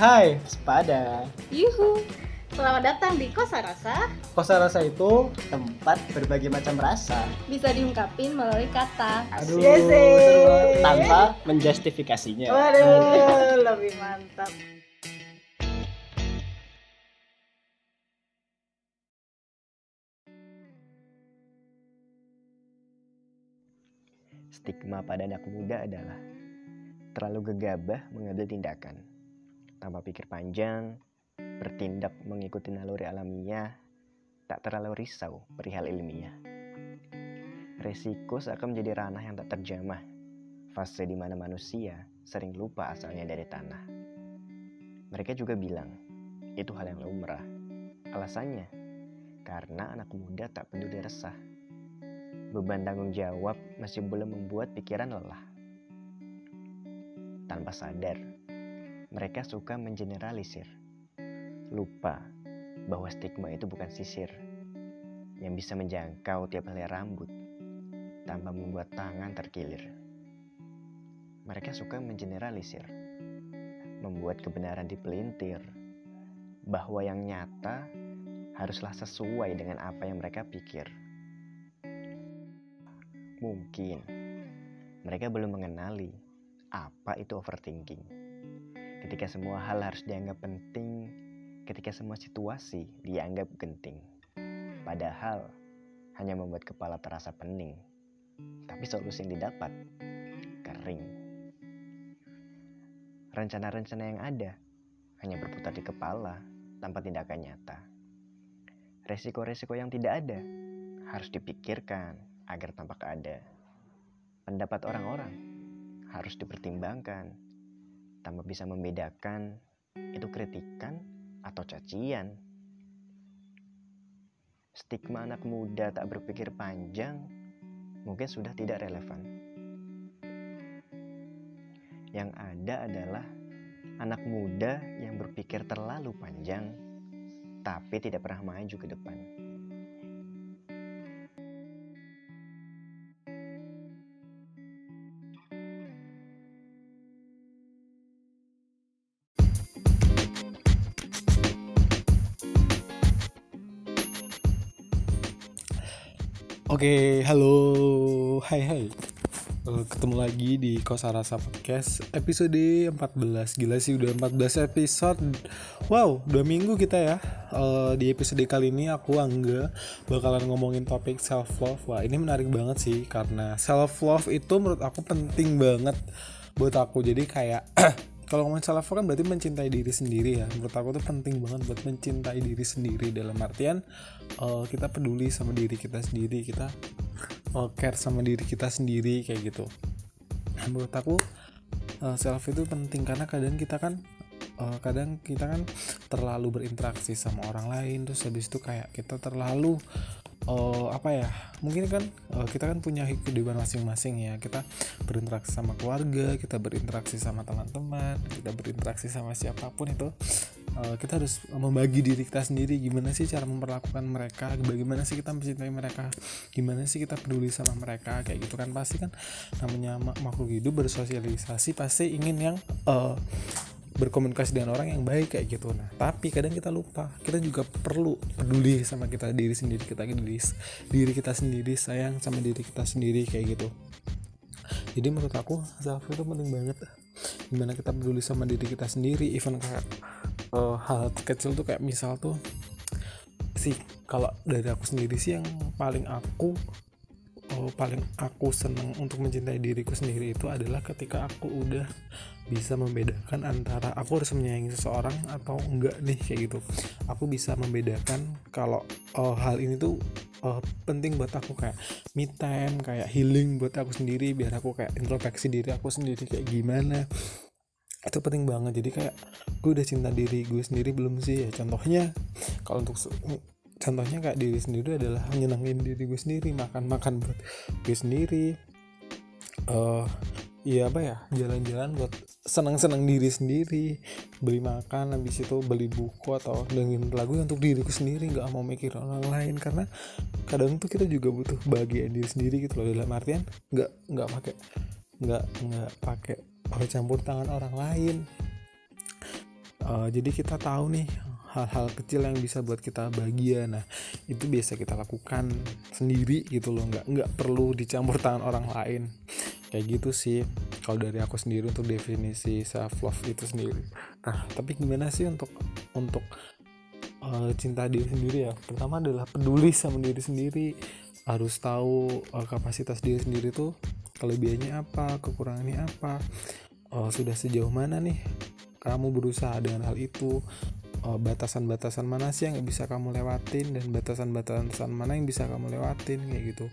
Hai, sepada. Yuhu, selamat datang di Kosa Rasa. Kosa rasa itu tempat berbagai macam rasa. Bisa diungkapin melalui kata. Aduh, Yes, tanpa menjustifikasinya. Waduh, lebih mantap. Stigma pada anak muda adalah terlalu gegabah mengambil tindakan, tanpa pikir panjang, bertindak mengikuti naluri alamiah, tak terlalu risau perihal ilmiah. Resiko seakan menjadi ranah yang tak terjamah, fase di mana manusia sering lupa asalnya dari tanah. Mereka juga bilang, itu hal yang lumrah. Alasannya, karena anak muda tak peduli resah. Beban tanggung jawab masih belum membuat pikiran lelah. Tanpa sadar, mereka suka mengeneralisir. Lupa bahwa stigma itu bukan sisir yang bisa menjangkau tiap helai rambut tanpa membuat tangan terkilir. Mereka suka mengeneralisir, membuat kebenaran dipelintir, bahwa yang nyata haruslah sesuai dengan apa yang mereka pikir. Mungkin mereka belum mengenali apa itu overthinking. Ketika semua hal harus dianggap penting, ketika semua situasi dianggap genting. Padahal hanya membuat kepala terasa pening. Tapi solusi yang didapat kering. Rencana-rencana yang ada hanya berputar di kepala tanpa tindakan nyata. Resiko-resiko yang tidak ada harus dipikirkan agar tampak ada. Pendapat orang-orang harus dipertimbangkan tanpa bisa membedakan itu kritikan atau cacian. Stigma anak muda tak berpikir panjang mungkin sudah tidak relevan. Yang ada adalah anak muda yang berpikir terlalu panjang tapi tidak pernah maju ke depan. Oke, halo, hai hai. Eh, Ketemu lagi di Kosa Rasa Podcast episode 14 Gila sih udah 14 episode. Wow, dua minggu kita ya. Eh, Di episode kali ini aku Angga Bakalan ngomongin topik self love Wah ini menarik banget sih Karena self love itu menurut aku penting banget Buat aku. Jadi kayak kalau ngomongin self love kan berarti mencintai diri sendiri ya. Menurut aku tuh penting banget buat mencintai diri sendiri. Dalam artian eh, kita peduli sama diri kita sendiri kita eh, care sama diri kita sendiri kayak gitu. Nah, menurut aku eh, self itu penting karena kadang kita kan eh, kadang kita kan terlalu berinteraksi sama orang lain terus habis itu kayak kita terlalu eh, apa ya mungkin kan eh, kita kan punya kehidupan masing-masing ya. Kita berinteraksi sama keluarga kita berinteraksi sama teman-teman kita berinteraksi sama siapa pun itu eh, kita harus membagi diri kita sendiri. Gimana sih cara memperlakukan mereka? Bagaimana sih kita mencintai mereka? Gimana sih kita peduli sama mereka? Kayak gitu kan. Pasti kan namanya ma- makhluk hidup bersosialisasi pasti ingin yang eh, berkomunikasi dengan orang yang baik kayak gitu. Nah tapi kadang kita lupa. Kita juga perlu peduli sama kita diri sendiri kita diri, diri kita sendiri sayang sama diri kita sendiri kayak gitu. Jadi menurut aku self itu penting banget. Gimana kita peduli sama diri kita sendiri even kayak eh, hal kecil tuh kayak misal tuh sih kalau dari aku sendiri sih yang paling aku paling aku seneng untuk mencintai diriku sendiri itu adalah ketika aku udah bisa membedakan antara aku harus menyayangi seseorang atau enggak nih kayak gitu. Aku bisa membedakan kalau oh, hal ini tuh oh, penting buat aku kayak me time kayak healing buat aku sendiri biar aku kayak introspeksi diri aku sendiri kayak gimana. Itu penting banget. Jadi kayak gue udah cinta diri gue sendiri belum sih? Ya contohnya kalau untuk contohnya kayak diri sendiri adalah nyenengin diri gue sendiri makan makan buat gue sendiri. Eh Iya apa ya jalan-jalan buat senang-senang diri sendiri. Beli makan habis itu beli buku atau dengerin lagu untuk diriku sendiri nggak mau mikir orang lain. Karena kadang tuh kita juga butuh bahagia diri sendiri gitu loh. Dalam artian nggak nggak pakai nggak nggak pakai campur tangan orang lain. Uh, jadi kita tahu nih hal-hal kecil yang bisa buat kita bahagia. Nah itu biasa kita lakukan sendiri gitu loh. Nggak nggak perlu dicampur tangan orang lain. Kayak gitu sih. Kalau dari aku sendiri untuk definisi self love itu sendiri. Nah tapi gimana sih untuk untuk uh, cinta diri sendiri ya? Pertama adalah peduli sama diri sendiri. Harus tahu uh, kapasitas diri sendiri tuh kelebihannya apa kekurangannya apa. Uh, sudah sejauh mana nih kamu berusaha dengan hal itu Oh, batasan-batasan mana sih yang bisa kamu lewatin dan batasan-batasan mana yang bisa kamu lewatin kayak gitu.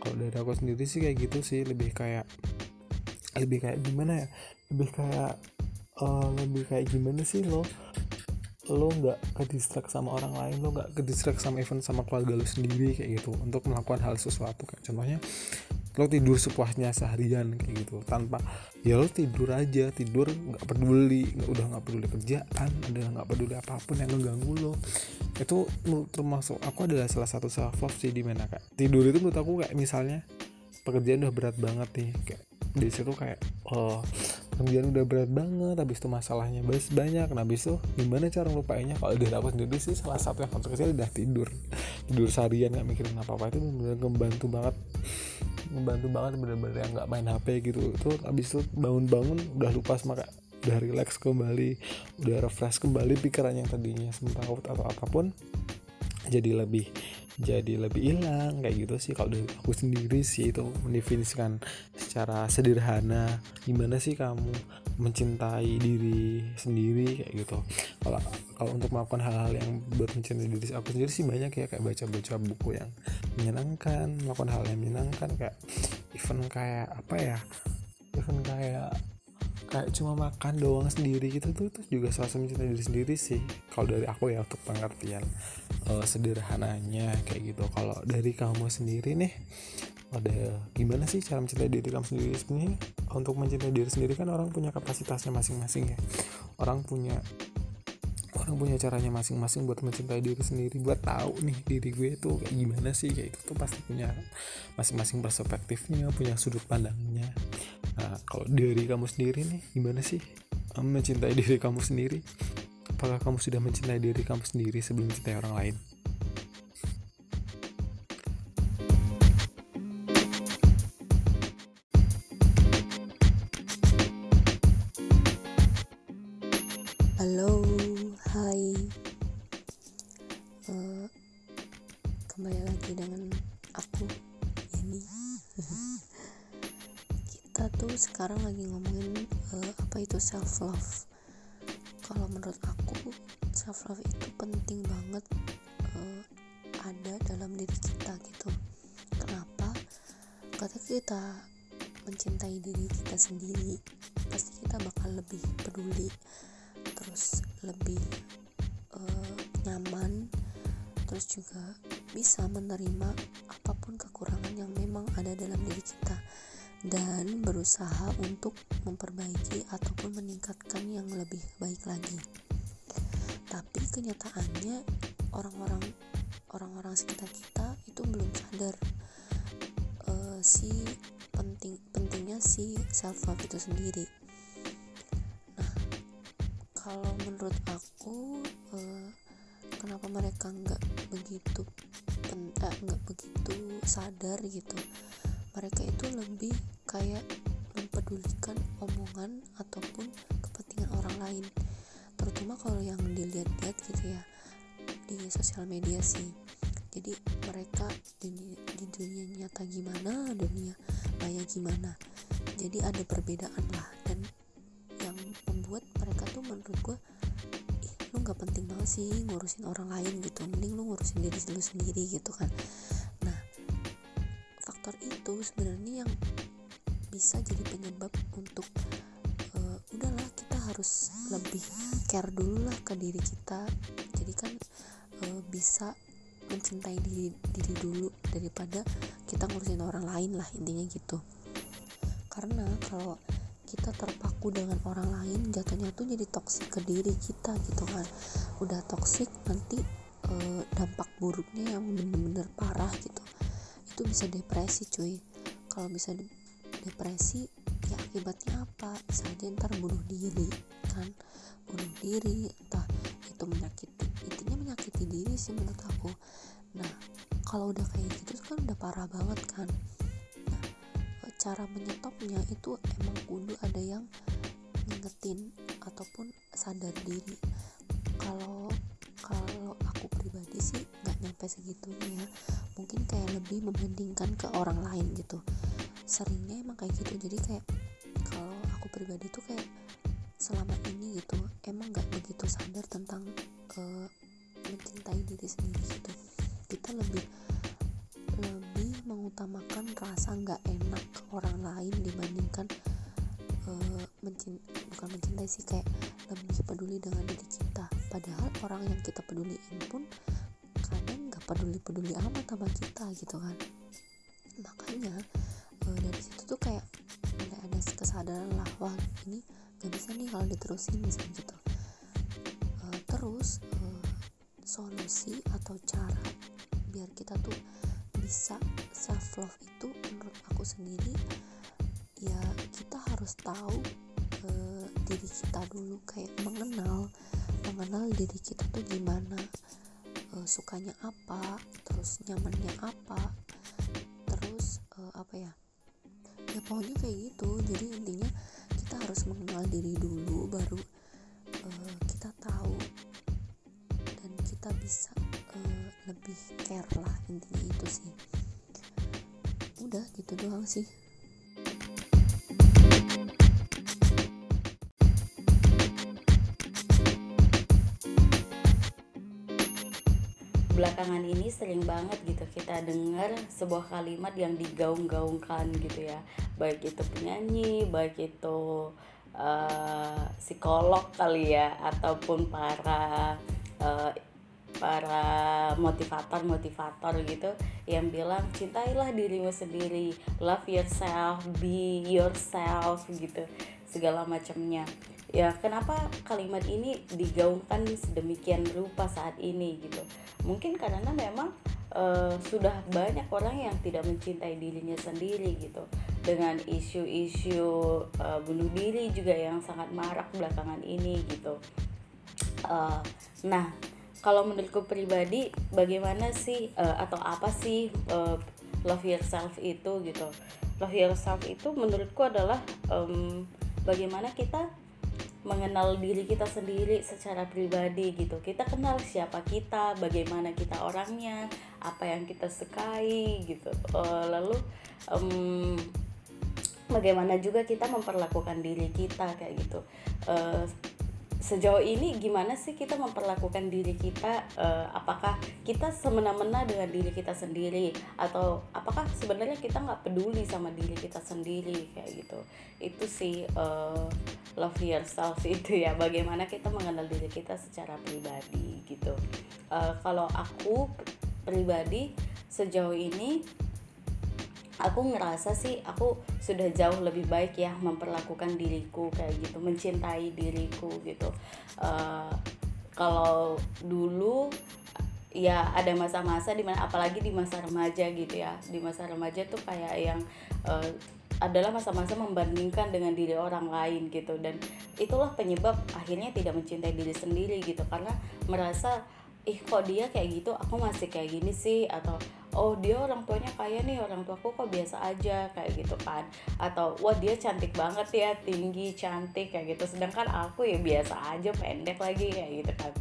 Kalau dari aku sendiri sih kayak gitu sih lebih kayak lebih kayak gimana ya lebih kayak uh, lebih kayak gimana sih lo lo nggak ke distrak sama orang lain lo nggak ke distrak sama event sama keluarga lo sendiri kayak gitu untuk melakukan hal sesuatu kayak contohnya lo tidur sepuasnya seharian kayak gitu. Tanpa ya lo tidur aja tidur nggak peduli nggak udah nggak peduli kerjaan udah nggak peduli apa pun yang ngeganggu lo. Itu termasuk aku adalah salah satu self love sih di mana kak. Tidur itu menurut aku kayak misalnya pekerjaan udah berat banget nih kayak di situ kayak oh pekerjaan udah berat banget habis itu masalahnya banyak. Nah habis itu gimana cara ngelupainnya? Kalau udah dapat sendiri sih salah satu yang harus kecil udah tidur. Tidur seharian nggak mikirin apa apa itu benar-benar membantu banget. Membantu banget bener-bener yang nggak main HP gitu. Tuh abis itu bangun-bangun udah lupa kayak udah relax kembali udah refresh kembali pikiran yang tadinya semrawut atau apa pun jadi lebih jadi lebih hilang kayak gitu sih. Kalau aku sendiri sih itu mendefinisikan secara sederhana gimana sih kamu mencintai diri sendiri kayak gitu. Kalau kalau untuk melakukan hal-hal yang buat mencintai diri aku sendiri sih banyak ya kayak baca-baca buku yang menyenangkan melakukan hal yang menyenangkan kayak event kayak apa ya event kayak kayak cuma makan doang sendiri gitu tuh itu juga salah satu mencintai diri sendiri sih. Kalau dari aku ya untuk pengertian uh, sederhananya kayak gitu. Kalau dari kamu sendiri nih ada gimana sih cara mencintai diri kamu sendiri? Sebenarnya untuk mencintai diri sendiri kan orang punya kapasitasnya masing-masing ya. Orang punya orang punya caranya masing-masing buat mencintai diri sendiri. Buat tahu nih diri gue itu kayak gimana sih kayak itu tuh pasti punya masing-masing perspektifnya punya sudut pandangnya Nah, kalau dari kamu sendiri nih, gimana sih mencintai diri kamu sendiri? Apakah kamu sudah mencintai diri kamu sendiri sebelum mencintai orang lain? Halo, hai. Uh, kembali lagi dengan sekarang lagi ngomongin uh, apa itu self love kalau menurut aku self love itu penting banget uh, ada dalam diri kita gitu. Kenapa? Ketika kita mencintai diri kita sendiri pasti kita bakal lebih peduli terus lebih uh, nyaman terus juga bisa menerima apa pun kekurangan yang memang ada dalam diri kita dan berusaha untuk memperbaiki ataupun meningkatkan yang lebih baik lagi. Tapi kenyataannya orang-orang orang-orang sekitar kita itu belum sadar uh, si penting pentingnya si self love itu sendiri. Nah, kalau menurut aku uh, kenapa mereka nggak begitu eh, nggak begitu sadar gitu mereka itu lebih kayak mempedulikan omongan ataupun kepentingan orang lain. Terutama kalau yang dilihat-lihat gitu ya di sosial media sih. Jadi mereka di, di dunia nyata gimana dunia maya gimana. Jadi ada perbedaan lah. Dan yang membuat mereka tuh menurut gue ih lu nggak penting banget sih ngurusin orang lain gitu. Mending lu ngurusin diri lu sendiri gitu kan itu sebenarnya yang bisa jadi penyebab untuk uh, udahlah kita harus lebih care dulu lah ke diri kita. Jadi kan uh, bisa mencintai diri diri dulu daripada kita ngurusin orang lain lah intinya gitu. Karena kalau kita terpaku dengan orang lain jatuhnya tuh jadi toksik ke diri kita gitu kan. Udah toksik nanti uh, dampak buruknya yang bener-bener parah gitu itu bisa depresi cuy. Kalau bisa depresi ya akibatnya apa? Bisa aja ntar bunuh diri kan? Bunuh diri entah itu menyakiti intinya menyakiti diri sih menurut aku. Nah kalau udah kayak gitu kan udah parah banget kan? Nah cara menyetopnya itu emang kudu ada yang ngingetin ataupun sadar diri. Kalau kalau aku pribadi sih nyampe segitunya ya mungkin kayak lebih membandingkan ke orang lain gitu. Seringnya emang kayak gitu. Jadi kayak kalau aku pribadi tuh kayak selama ini gitu emang nggak begitu sadar tentang uh, mencintai diri sendiri gitu. Kita lebih lebih mengutamakan rasa nggak enak ke orang lain dibandingkan uh, mencint bukan mencintai sih kayak lebih peduli dengan diri kita. Padahal orang yang kita peduliin pun peduli-peduli amat sama kita gitu kan. Makanya uh, dari situ tuh kayak mulai ada kesadaran lah wah ini nggak bisa nih kalau diterusin misalnya gitu. Uh, terus uh, solusi atau cara biar kita tuh bisa self love itu menurut aku sendiri ya kita harus tahu uh, diri kita dulu kayak mengenal mengenal diri kita tuh gimana uh, sukanya apa terus nyamannya apa terus uh, apa ya ya pokoknya kayak gitu. Jadi intinya kita harus mengenal diri dulu baru uh, kita tahu dan kita bisa uh, lebih care lah intinya itu sih. Udah gitu doang sih belakangan ini sering banget gitu kita dengar sebuah kalimat yang digaung-gaungkan gitu ya. Baik itu penyanyi baik itu uh, psikolog kali ya ataupun para uh, para motivator-motivator gitu yang bilang cintailah dirimu sendiri love yourself be yourself gitu segala macamnya ya kenapa kalimat ini digaungkan sedemikian rupa saat ini gitu? Mungkin karena memang uh, sudah banyak orang yang tidak mencintai dirinya sendiri gitu. Dengan isu-isu uh, bunuh diri juga yang sangat marak belakangan ini gitu. Uh, nah kalau menurutku pribadi bagaimana sih uh, atau apa sih uh, love yourself itu gitu? Love yourself itu menurutku adalah um, bagaimana kita mengenal diri kita sendiri secara pribadi gitu. Kita kenal siapa kita bagaimana kita orangnya apa yang kita sukai gitu. Uh, lalu um, bagaimana juga kita memperlakukan diri kita kayak gitu. Uh, sejauh ini gimana sih kita memperlakukan diri kita uh, apakah kita semena-mena dengan diri kita sendiri? Atau apakah sebenarnya kita nggak peduli sama diri kita sendiri? Kayak gitu. Itu sih uh, love yourself itu ya. Bagaimana kita mengenal diri kita secara pribadi gitu. Uh, kalau aku pribadi sejauh ini aku ngerasa sih aku sudah jauh lebih baik ya memperlakukan diriku kayak gitu mencintai diriku gitu. Uh, kalau dulu ya ada masa-masa di mana apalagi di masa remaja gitu ya. Di masa remaja tuh kayak yang uh, adalah masa-masa membandingkan dengan diri orang lain gitu. Dan itulah penyebab akhirnya tidak mencintai diri sendiri gitu. Karena merasa ih kok dia kayak gitu? Aku masih kayak gini sih? Atau oh dia orang tuanya kaya nih orang tuaku kok biasa aja kayak gitu kan. Atau wah dia cantik banget ya tinggi cantik kayak gitu. Sedangkan aku ya biasa aja pendek lagi kayak gitu kan.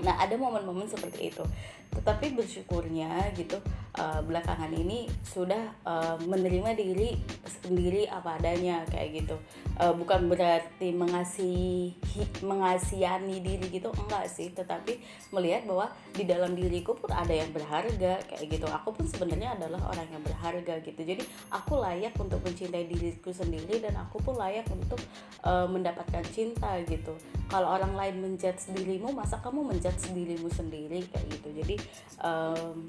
Nah ada momen-momen seperti itu. Tetapi bersyukurnya gitu uh, belakangan ini sudah uh, menerima diri sendiri apa adanya kayak gitu. Uh, bukan berarti mengasihi mengasihani diri gitu enggak sih. Tetapi melihat bahwa di dalam diriku pun ada yang berharga kayak gitu. Aku pun sebenarnya adalah orang yang berharga gitu. Jadi aku layak untuk mencintai diriku sendiri dan aku pun layak untuk uh, mendapatkan cinta gitu. Kalau orang lain menjudge dirimu masa kamu menjudge dirimu sendiri kayak gitu. Jadi um,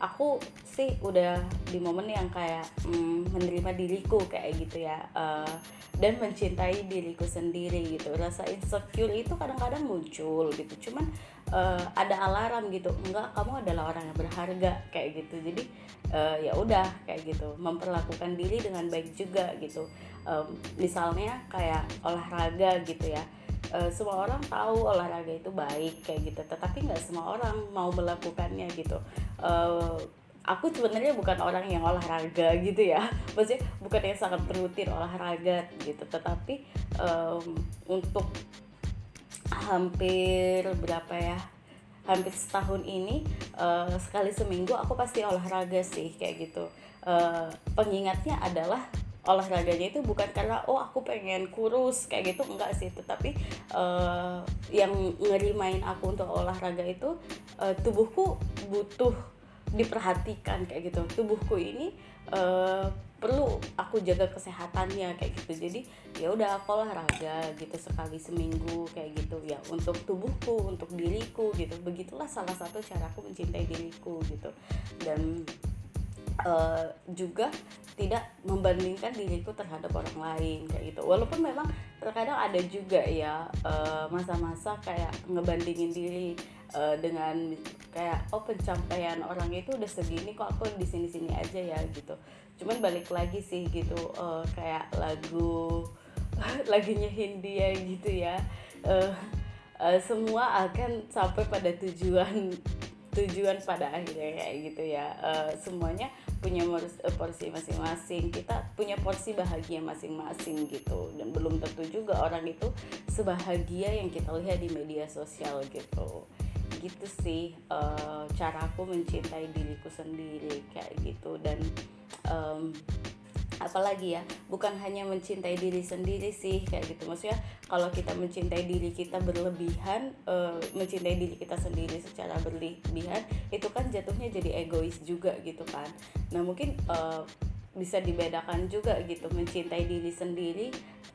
aku sih udah di momen yang kayak mm, menerima diriku kayak gitu ya uh, dan mencintai diriku sendiri gitu. Rasa insecure itu kadang-kadang muncul gitu. Cuman uh, ada alarm gitu. Enggak kamu adalah orang yang berharga kayak gitu. Jadi uh, ya udah kayak gitu. Memperlakukan diri dengan baik juga gitu. Um, misalnya kayak olahraga gitu ya. Uh, semua orang tahu olahraga itu baik kayak gitu. Tetapi nggak semua orang mau melakukannya gitu uh, aku sebenarnya bukan orang yang olahraga gitu ya. Maksudnya bukan yang sangat rutin olahraga gitu. Tetapi um, untuk hampir berapa ya hampir setahun ini uh, sekali seminggu aku pasti olahraga sih kayak gitu. Uh, pengingatnya adalah olahraganya itu bukan karena oh aku pengen kurus kayak gitu enggak sih. Tetapi uh, yang ngerimain aku untuk olahraga itu uh, tubuhku butuh diperhatikan kayak gitu. Tubuhku ini uh, perlu aku jaga kesehatannya kayak gitu. Jadi ya udah aku olahraga gitu sekali seminggu kayak gitu. Ya untuk tubuhku untuk diriku gitu. Begitulah salah satu cara aku mencintai diriku gitu. Dan uh, juga tidak membandingkan diriku terhadap orang lain kayak gitu. Walaupun memang terkadang ada juga ya masa-masa uh, kayak ngebandingin diri uh, dengan kayak oh pencapaian orang itu udah segini kok aku di sini sini aja ya gitu. Cuman balik lagi sih gitu uh, kayak lagu lagunya Hindia gitu ya uh, uh, semua akan sampai pada tujuan tujuan pada akhirnya kayak gitu ya uh, semuanya punya porsi masing-masing. Kita punya porsi bahagia masing-masing gitu. Dan belum tentu juga orang itu sebahagia yang kita lihat di media sosial gitu. Gitu sih uh, cara aku mencintai diriku sendiri kayak gitu. Dan um, apalagi ya bukan hanya mencintai diri sendiri sih kayak gitu. Maksudnya kalau kita mencintai diri kita berlebihan uh, mencintai diri kita sendiri secara berlebihan itu kan jatuhnya jadi egois juga gitu kan. Nah mungkin uh, bisa dibedakan juga gitu mencintai diri sendiri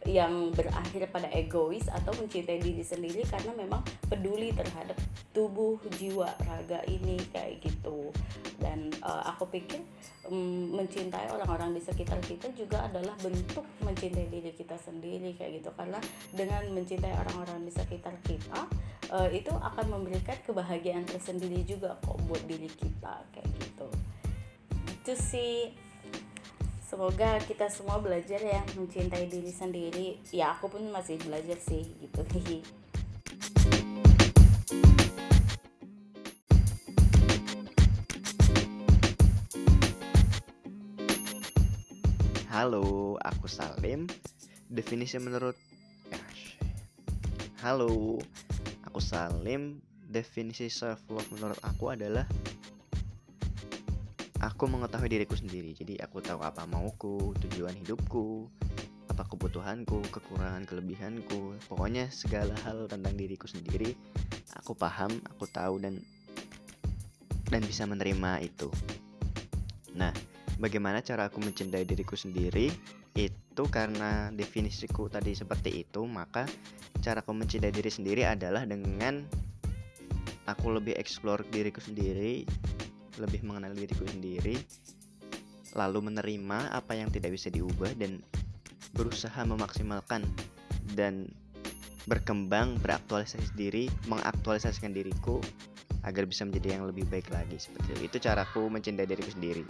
yang berakhir pada egois atau mencintai diri sendiri karena memang peduli terhadap tubuh jiwa raga ini kayak gitu. Dan uh, aku pikir um, mencintai orang-orang di sekitar kita juga adalah bentuk mencintai diri kita sendiri kayak gitu. Karena dengan mencintai orang-orang di sekitar kita uh, itu akan memberikan kebahagiaan tersendiri juga kok buat diri kita kayak gitu. Itu sih semoga kita semua belajar ya mencintai diri sendiri ya aku pun masih belajar sih gitu Halo, aku Salim. Definisi menurut Halo, aku Salim. Definisi self love menurut aku adalah aku mengetahui diriku sendiri. Jadi aku tahu apa mauku tujuan hidupku apa kebutuhanku kekurangan kelebihanku pokoknya segala hal tentang diriku sendiri aku paham aku tahu dan dan bisa menerima itu. Nah bagaimana cara aku mencintai diriku sendiri? Itu karena definisiku tadi seperti itu maka cara aku mencintai diri sendiri adalah dengan aku lebih explore diriku sendiri lebih mengenal diriku sendiri, lalu menerima apa yang tidak bisa diubah dan berusaha memaksimalkan dan berkembang, beraktualisasi diri, mengaktualisasikan diriku agar bisa menjadi yang lebih baik lagi seperti itu. Itu caraku mencintai diriku sendiri.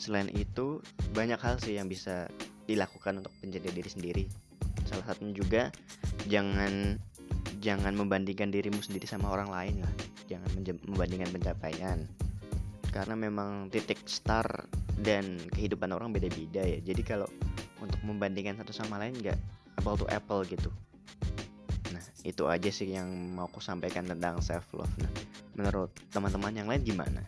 Selain itu, banyak hal sih yang bisa dilakukan untuk mencintai diri sendiri. Salah satunya juga jangan jangan membandingkan dirimu sendiri sama orang lain lah. Jangan membandingkan pencapaian karena memang titik start dan kehidupan orang beda-beda ya. Jadi kalau untuk membandingkan satu sama lain nggak apple to apple gitu. Nah itu aja sih yang mau aku sampaikan tentang self love nah menurut teman-teman yang lain gimana